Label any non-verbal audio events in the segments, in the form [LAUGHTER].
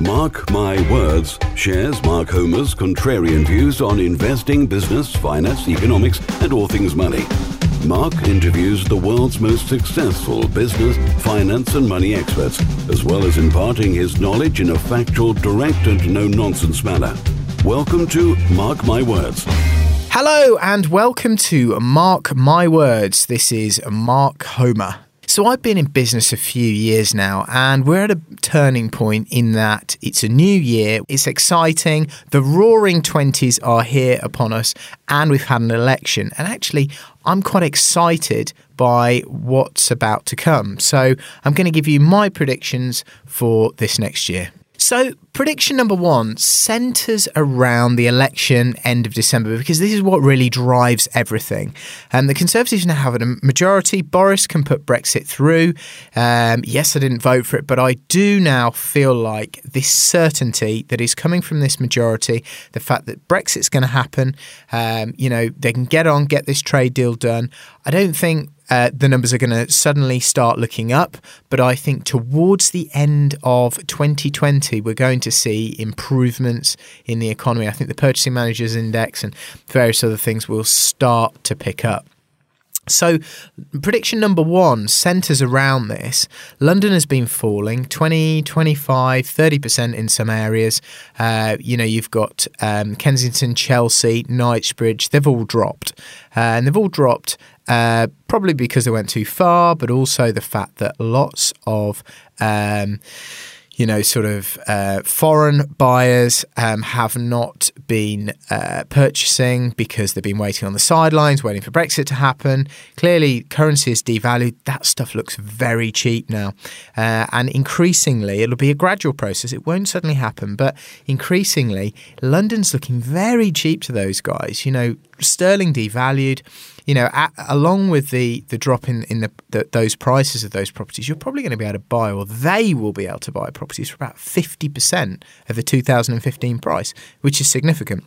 Mark My Words shares Mark Homer's contrarian views on investing, business, finance, economics, and all things money. Mark interviews the world's most successful business, finance, and money experts, as well as imparting his knowledge in a factual, direct, and no nonsense manner. Welcome to Mark My Words. Hello and welcome to Mark My Words. This is Mark Homer. So, I've been in business a few years now, and we're at a turning point in that it's a new year, it's exciting, the roaring 20s are here upon us, and we've had an election. And actually, I'm quite excited by what's about to come. So, I'm going to give you my predictions for this next year. So, prediction number one centres around the election end of December because this is what really drives everything. And um, the Conservatives now have a majority. Boris can put Brexit through. Um, yes, I didn't vote for it, but I do now feel like this certainty that is coming from this majority, the fact that Brexit's going to happen, um, you know, they can get on, get this trade deal done. I don't think uh, the numbers are going to suddenly start looking up. But I think towards the end of 2020, we're going to see improvements in the economy. I think the Purchasing Managers Index and various other things will start to pick up. So, prediction number one centres around this. London has been falling 20, 25, 30% in some areas. Uh, you know, you've got um, Kensington, Chelsea, Knightsbridge, they've all dropped. Uh, and they've all dropped uh, probably because they went too far, but also the fact that lots of. Um, you know, sort of uh, foreign buyers um, have not been uh, purchasing because they've been waiting on the sidelines, waiting for Brexit to happen. Clearly, currency is devalued. That stuff looks very cheap now. Uh, and increasingly, it'll be a gradual process. It won't suddenly happen, but increasingly, London's looking very cheap to those guys. You know, sterling devalued you know, at, along with the the drop in in the, the, those prices of those properties, you're probably going to be able to buy, or they will be able to buy properties for about fifty percent of the 2015 price, which is significant.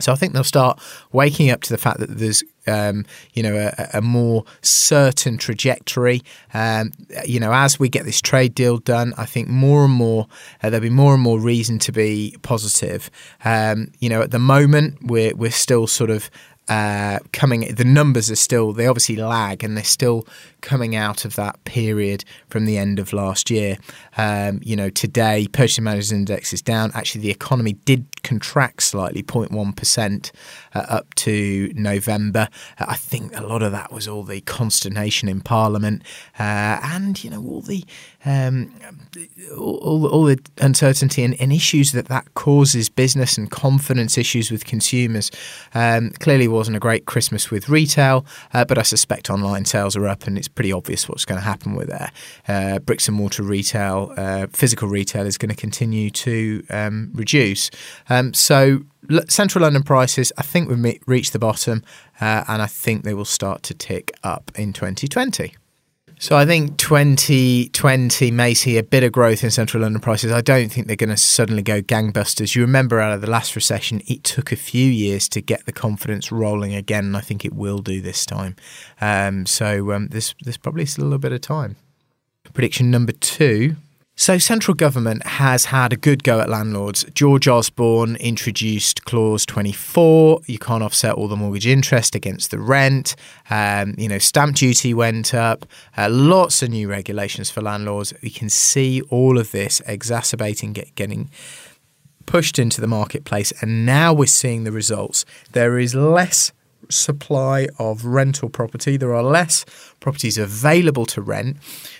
So I think they'll start waking up to the fact that there's, um, you know, a, a, more certain trajectory. Um, you know, as we get this trade deal done, I think more and more uh, there'll be more and more reason to be positive. Um, you know, at the moment we're we're still sort of uh, coming. The numbers are still they obviously lag, and they're still coming out of that period from the end of last year. Um, you know, today Purchasing Managers Index is down. Actually, the economy did contract slightly, 0.1 percent uh, up to November. Uh, I think a lot of that was all the consternation in Parliament, uh, and you know all the um, all, all, the uncertainty and, and, issues that that causes business and confidence issues with consumers. Um, clearly, wasn't a great Christmas with retail, uh, but I suspect online sales are up, and it's pretty obvious what's going to happen with there. Uh, bricks and mortar retail, uh, physical retail is going to continue to um, reduce. Um, so central London prices, I think we've reached the bottom, uh, and I think they will start to tick up in 2020. So I think 2020 may see a bit of growth in central London prices. I don't think they're going to suddenly go gangbusters. You remember out of the last recession, it took a few years to get the confidence rolling again, and I think it will do this time. Um, so um, there's, there's probably still a little bit of time. Prediction number two so, central government has had a good go at landlords. George Osborne introduced Clause 24. You can't offset all the mortgage interest against the rent. Um, you know, stamp duty went up. Uh, lots of new regulations for landlords. We can see all of this exacerbating, get, getting pushed into the marketplace. And now we're seeing the results. There is less supply of rental property. There are less properties available to rent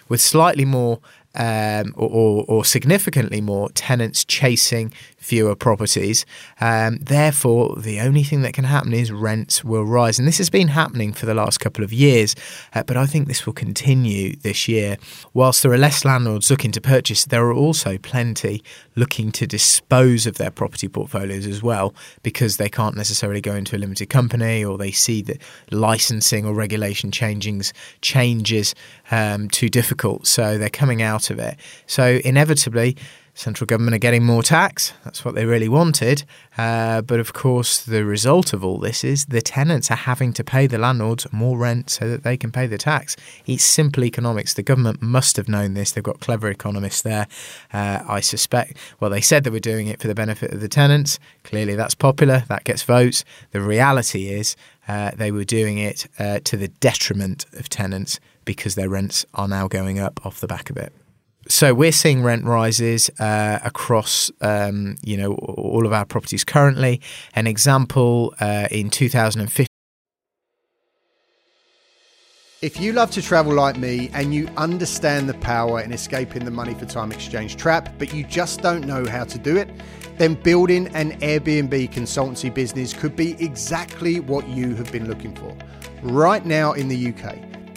with slightly more um, or, or, significantly more tenants chasing fewer properties. Um, therefore, the only thing that can happen is rents will rise. And this has been happening for the last couple of years, uh, but I think this will continue this year. Whilst there are less landlords looking to purchase, there are also plenty looking to dispose of their property portfolios as well because they can't necessarily go into a limited company or they see that licensing or regulation changings changes um, too difficult. So they're coming out of it. So inevitably, central government are getting more tax. That's what they really wanted. Uh, but of course, the result of all this is the tenants are having to pay the landlords more rent so that they can pay the tax. It's simple economics. The government must have known this. They've got clever economists there. Uh, I suspect, well, they said they were doing it for the benefit of the tenants. Clearly, that's popular. That gets votes. The reality is uh, they were doing it uh, to the detriment of tenants because their rents are now going up off the back of it so we're seeing rent rises uh, across, um, you know, all of our properties currently. An example uh, in 2015. If you love to travel like me and you understand the power in escaping the money for time exchange trap, but you just don't know how to do it, then building an Airbnb consultancy business could be exactly what you have been looking for. Right now in the UK,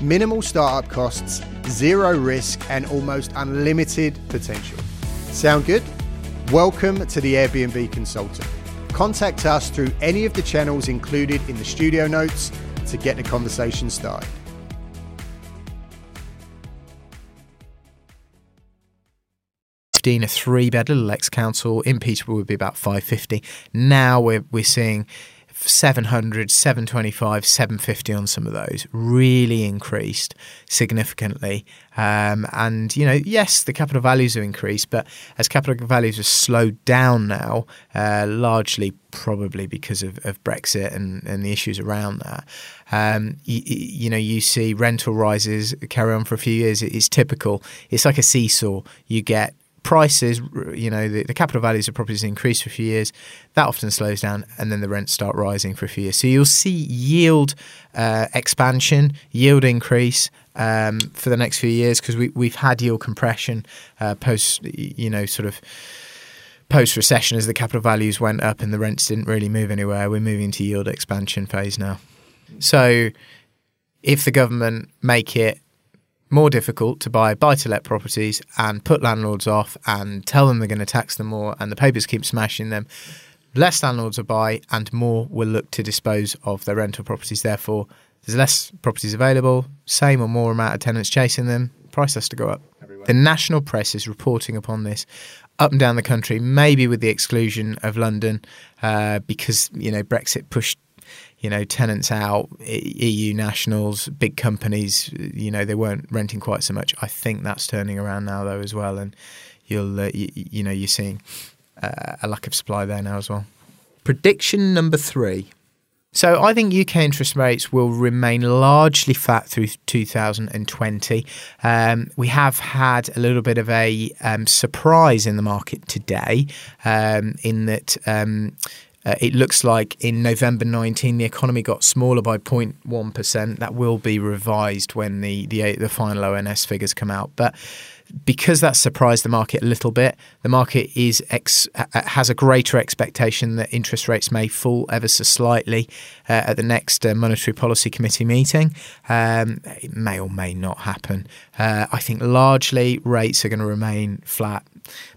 minimal startup costs, zero risk, and almost unlimited potential. Sound good? Welcome to the Airbnb Consultant. Contact us through any of the channels included in the studio notes to get the conversation started. a three bed little ex council in Peterborough would be about 550. Now we're, we're seeing 700, 725, 750 on some of those really increased significantly. Um, and, you know, yes, the capital values have increased, but as capital values have slowed down now, uh, largely probably because of, of Brexit and, and the issues around that, um, you, you, know, you see rental rises carry on for a few years. It's typical. It's like a seesaw. You get prices, you know, the, the, capital values of properties increase for a few years, that often slows down, and then the rents start rising for a few years. So you'll see yield uh, expansion, yield increase um, for the next few years because we, we've had yield compression uh, post, you know, sort of post recession as the capital values went up and the rents didn't really move anywhere. We're moving to yield expansion phase now. So if the government make it more difficult to buy buy to let properties and put landlords off and tell them they're going to tax them more, and the papers keep smashing them. Less landlords will buy, and more will look to dispose of their rental properties. Therefore, there's less properties available, same or more amount of tenants chasing them. Price has to go up. Everywhere. The national press is reporting upon this up and down the country, maybe with the exclusion of London, uh, because you know Brexit pushed you know, tenants out, EU nationals, big companies, you know, they weren't renting quite so much. I think that's turning around now though as well, and you'll, uh, you, you, know, you're seeing uh, a lack of supply there now as well. Prediction number three. So I think UK interest rates will remain largely flat through 2020. Um, we have had a little bit of a um, surprise in the market today, um, in that um, uh, it looks like in November 19, the economy got smaller by 0.1%. That will be revised when the, the, the final ONS figures come out. But because that surprised the market a little bit, the market is ex, has a greater expectation that interest rates may fall ever so slightly uh, at the next uh, Monetary Policy Committee meeting. Um, it may or may not happen. Uh, I think largely rates are going to remain flat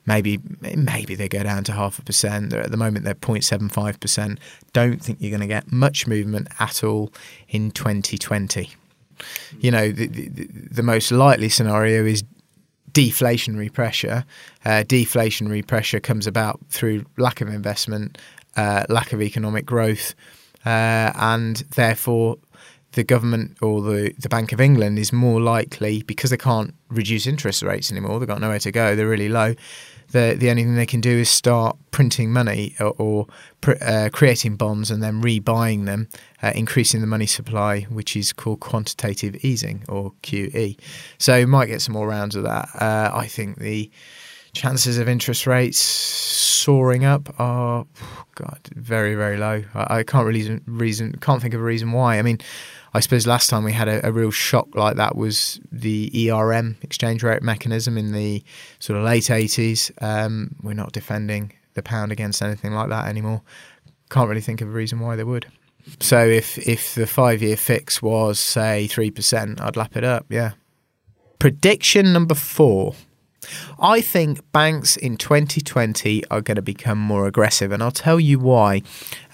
maybe maybe they go down to half a percent. At the moment, they're 0.75 percent. Don't think you're going to get much movement at all in 2020. You know, the, the, the most likely scenario is deflationary pressure. Uh, deflationary pressure comes about through lack of investment, uh, lack of economic growth, uh, and therefore the government or the, the Bank of England is more likely because they can't reduce interest rates anymore. They've got nowhere to go. They're really low. The the only thing they can do is start printing money or, or uh, creating bonds and then rebuying them, uh, increasing the money supply, which is called quantitative easing or QE. So you might get some more rounds of that. Uh, I think the chances of interest rates soaring up are God very very low. I, I can't really reason can't think of a reason why. I mean, I suppose last time we had a, a, real shock like that was the ERM exchange rate mechanism in the sort of late 80s. Um, we're not defending the pound against anything like that anymore. can't really think of a reason why they would. So if if the five year fix was say three percent, I'd lap it up. Yeah. Prediction number four. I think banks in 2020 are going to become more aggressive, and I'll tell you why.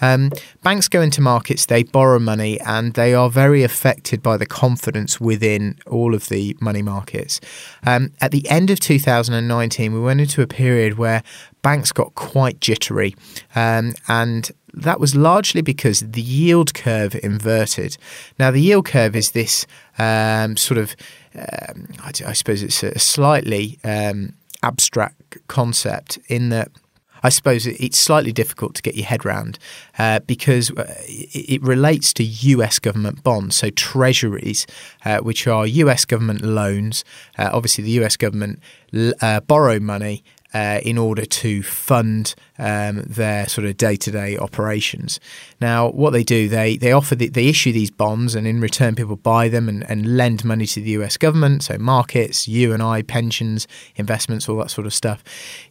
Um, banks go into markets, they borrow money, and they are very affected by the confidence within all of the money markets. Um, at the end of 2019, we went into a period where banks got quite jittery, um, and that was largely because the yield curve inverted. Now, the yield curve is this um, sort of um, I, I, suppose it's a slightly um, abstract concept in that. I suppose it's slightly difficult to get your head around uh, because uh, it relates to US government bonds, so treasuries, uh, which are US government loans. Uh, obviously, the US government uh, borrow money uh, in order to fund um, their sort of day-to-day operations. Now, what they do, they they offer the, they issue these bonds, and in return, people buy them and, and lend money to the U.S. government. So markets, you and I, pensions, investments, all that sort of stuff.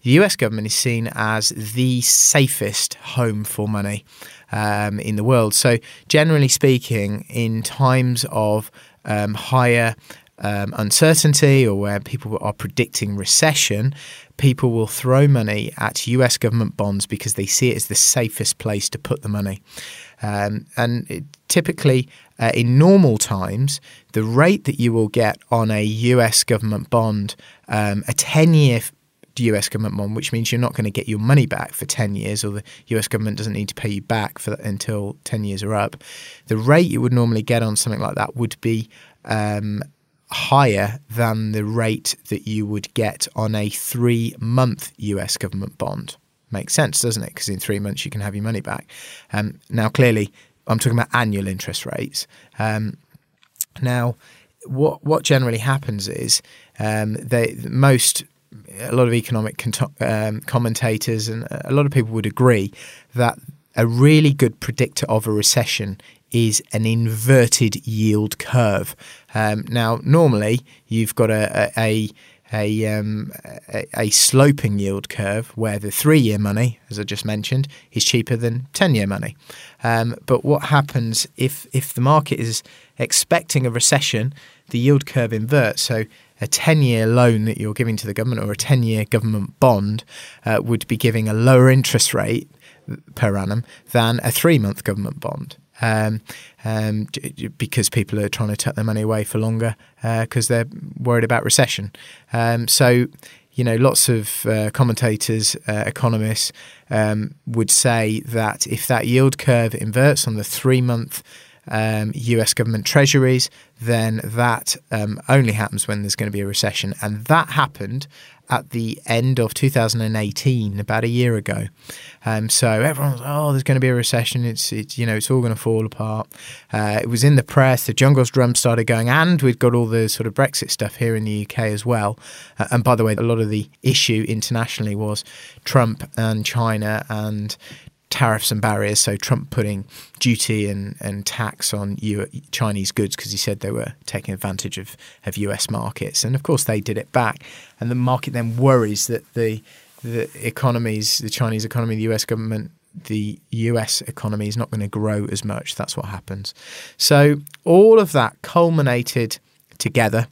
The U.S. government is seen as the safest home for money um, in the world. So, generally speaking, in times of um, higher um, uncertainty or where people are predicting recession, people will throw money at US government bonds because they see it as the safest place to put the money. Um, and it, typically, uh, in normal times, the rate that you will get on a US government bond, um, a 10 year US government bond, which means you're not going to get your money back for 10 years, or the US government doesn't need to pay you back for until 10 years are up. The rate you would normally get on something like that would be um, higher than the rate that you would get on a three month US government bond. Makes sense, doesn't it? Because in three months you can have your money back. Um, now, clearly, I'm talking about annual interest rates. Um, now, what what generally happens is um, they most a lot of economic um, commentators and a lot of people would agree that a really good predictor of a recession is an inverted yield curve. Um, now, normally you've got a, a, a um, a, a, sloping yield curve where the three year money, as I just mentioned, is cheaper than 10 year money. Um, but what happens if, if the market is expecting a recession, the yield curve inverts. So a 10 year loan that you're giving to the government or a 10 year government bond uh, would be giving a lower interest rate per annum than a three month government bond um, um, because people are trying to tuck their money away for longer because uh, they're worried about recession. Um, so, you know, lots of uh, commentators, uh, economists um, would say that if that yield curve inverts on the three month um, US government treasuries, then that um, only happens when there's going to be a recession. And that happened at the end of 2018, about a year ago. Um, so everyone's oh, there's going to be a recession. It's it's you know it's all going to fall apart. Uh, it was in the press. The jungle's drum started going, and we've got all the sort of Brexit stuff here in the UK as well. Uh, and by the way, a lot of the issue internationally was Trump and China and tariffs and barriers. So Trump putting duty and, and tax on U- Chinese goods because he said they were taking advantage of, of US markets. And of course, they did it back. And the market then worries that the, the economies, the Chinese economy, the US government, the US economy is not going to grow as much. That's what happens. So all of that culminated together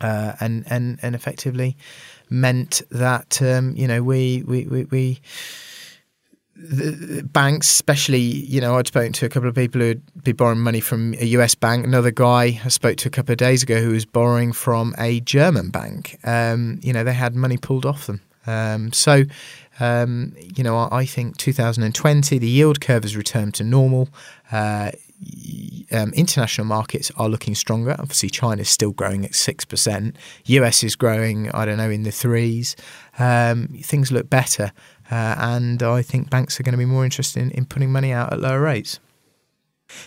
uh, and, and, and effectively meant that, um, you know, we, we, we, we the banks, especially, you know, I'd spoken to a couple of people who'd be borrowing money from a US bank. Another guy I spoke to a couple of days ago who was borrowing from a German bank. Um, you know, they had money pulled off them. Um, so, um, you know, I think 2020, the yield curve has returned to normal. Uh, um, international markets are looking stronger. Obviously, China is still growing at 6%. US is growing, I don't know, in the threes. Um, things look better. Uh, and I think banks are going to be more interested in, in putting money out at lower rates.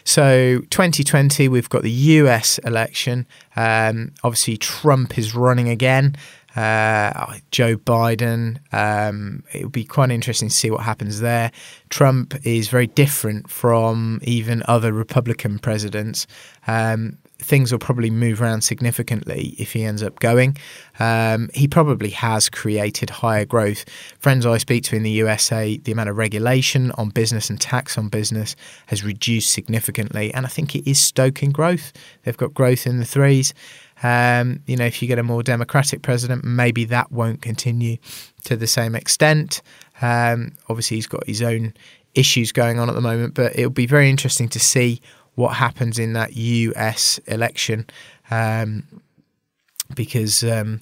So, 2020, we've got the US election. Um, obviously, Trump is running again. Uh, Joe Biden. Um, it would be quite interesting to see what happens there. Trump is very different from even other Republican presidents. Um, things will probably move around significantly if he ends up going. Um, he probably has created higher growth. Friends I speak to in the USA, the amount of regulation on business and tax on business has reduced significantly, and I think it is stoking growth. They've got growth in the threes. Um, you know, if you get a more democratic president, maybe that won't continue to the same extent. Um, obviously, he's got his own issues going on at the moment, but it'll be very interesting to see what happens in that US election um, because. Um,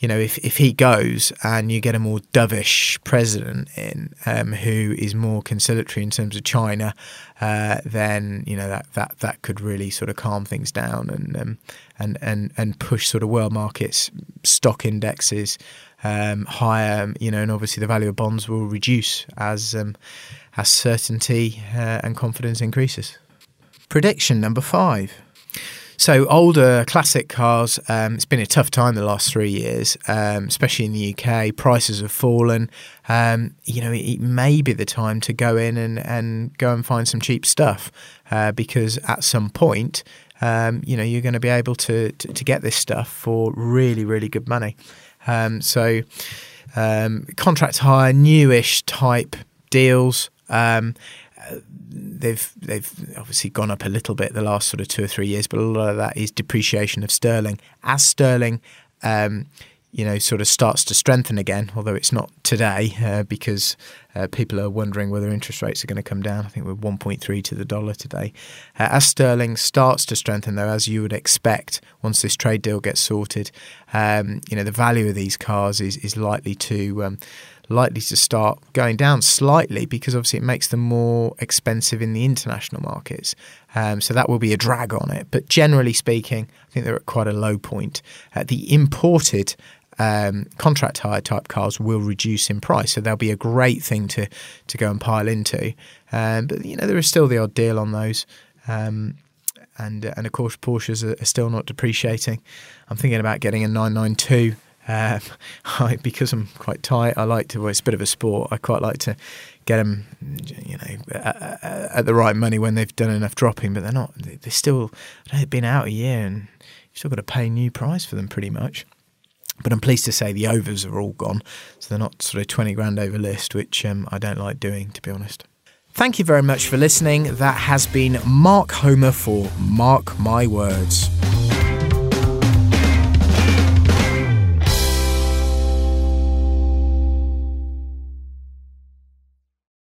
you know, if, if he goes and you get a more dovish president in um, who is more conciliatory in terms of China, uh, then you know that, that that could really sort of calm things down and um, and and and push sort of world markets stock indexes um, higher. You know, and obviously the value of bonds will reduce as um, as certainty uh, and confidence increases. Prediction number five. So older classic cars, um, it's been a tough time the last three years, um, especially in the UK. Prices have fallen. Um, you know, it, it, may be the time to go in and, and go and find some cheap stuff uh, because at some point, um, you know, you're going to be able to, to, to get this stuff for really, really good money. Um, so um, contract hire, newish type deals. Um, they've they've obviously gone up a little bit the last sort of two or three years, but a lot of that is depreciation of sterling. As sterling, um, you know, sort of starts to strengthen again, although it's not today uh, because uh, people are wondering whether interest rates are going to come down. I think we're 1.3 to the dollar today. Uh, as sterling starts to strengthen, though, as you would expect, once this trade deal gets sorted, um, you know, the value of these cars is is likely to um, likely to start going down slightly because obviously it makes them more expensive in the international markets. Um, so that will be a drag on it. But generally speaking, I think they're at quite a low point. Uh, the imported um, contract hire type cars will reduce in price, so they'll be a great thing to to go and pile into. Um, but you know there is still the odd deal on those. Um, and, and of course, Porsches are, still not depreciating. I'm thinking about getting a 992 um, [LAUGHS] I, because I'm quite tight, I like to. Well, it's a bit of a sport. I quite like to get them, you know, at, at the right money when they've done enough dropping. But they're not. They're still. They've been out a year, and you've still got to pay new price for them, pretty much. But I'm pleased to say the overs are all gone, so they're not sort of 20 grand over list, which um, I don't like doing, to be honest. Thank you very much for listening. That has been Mark Homer for Mark My Words.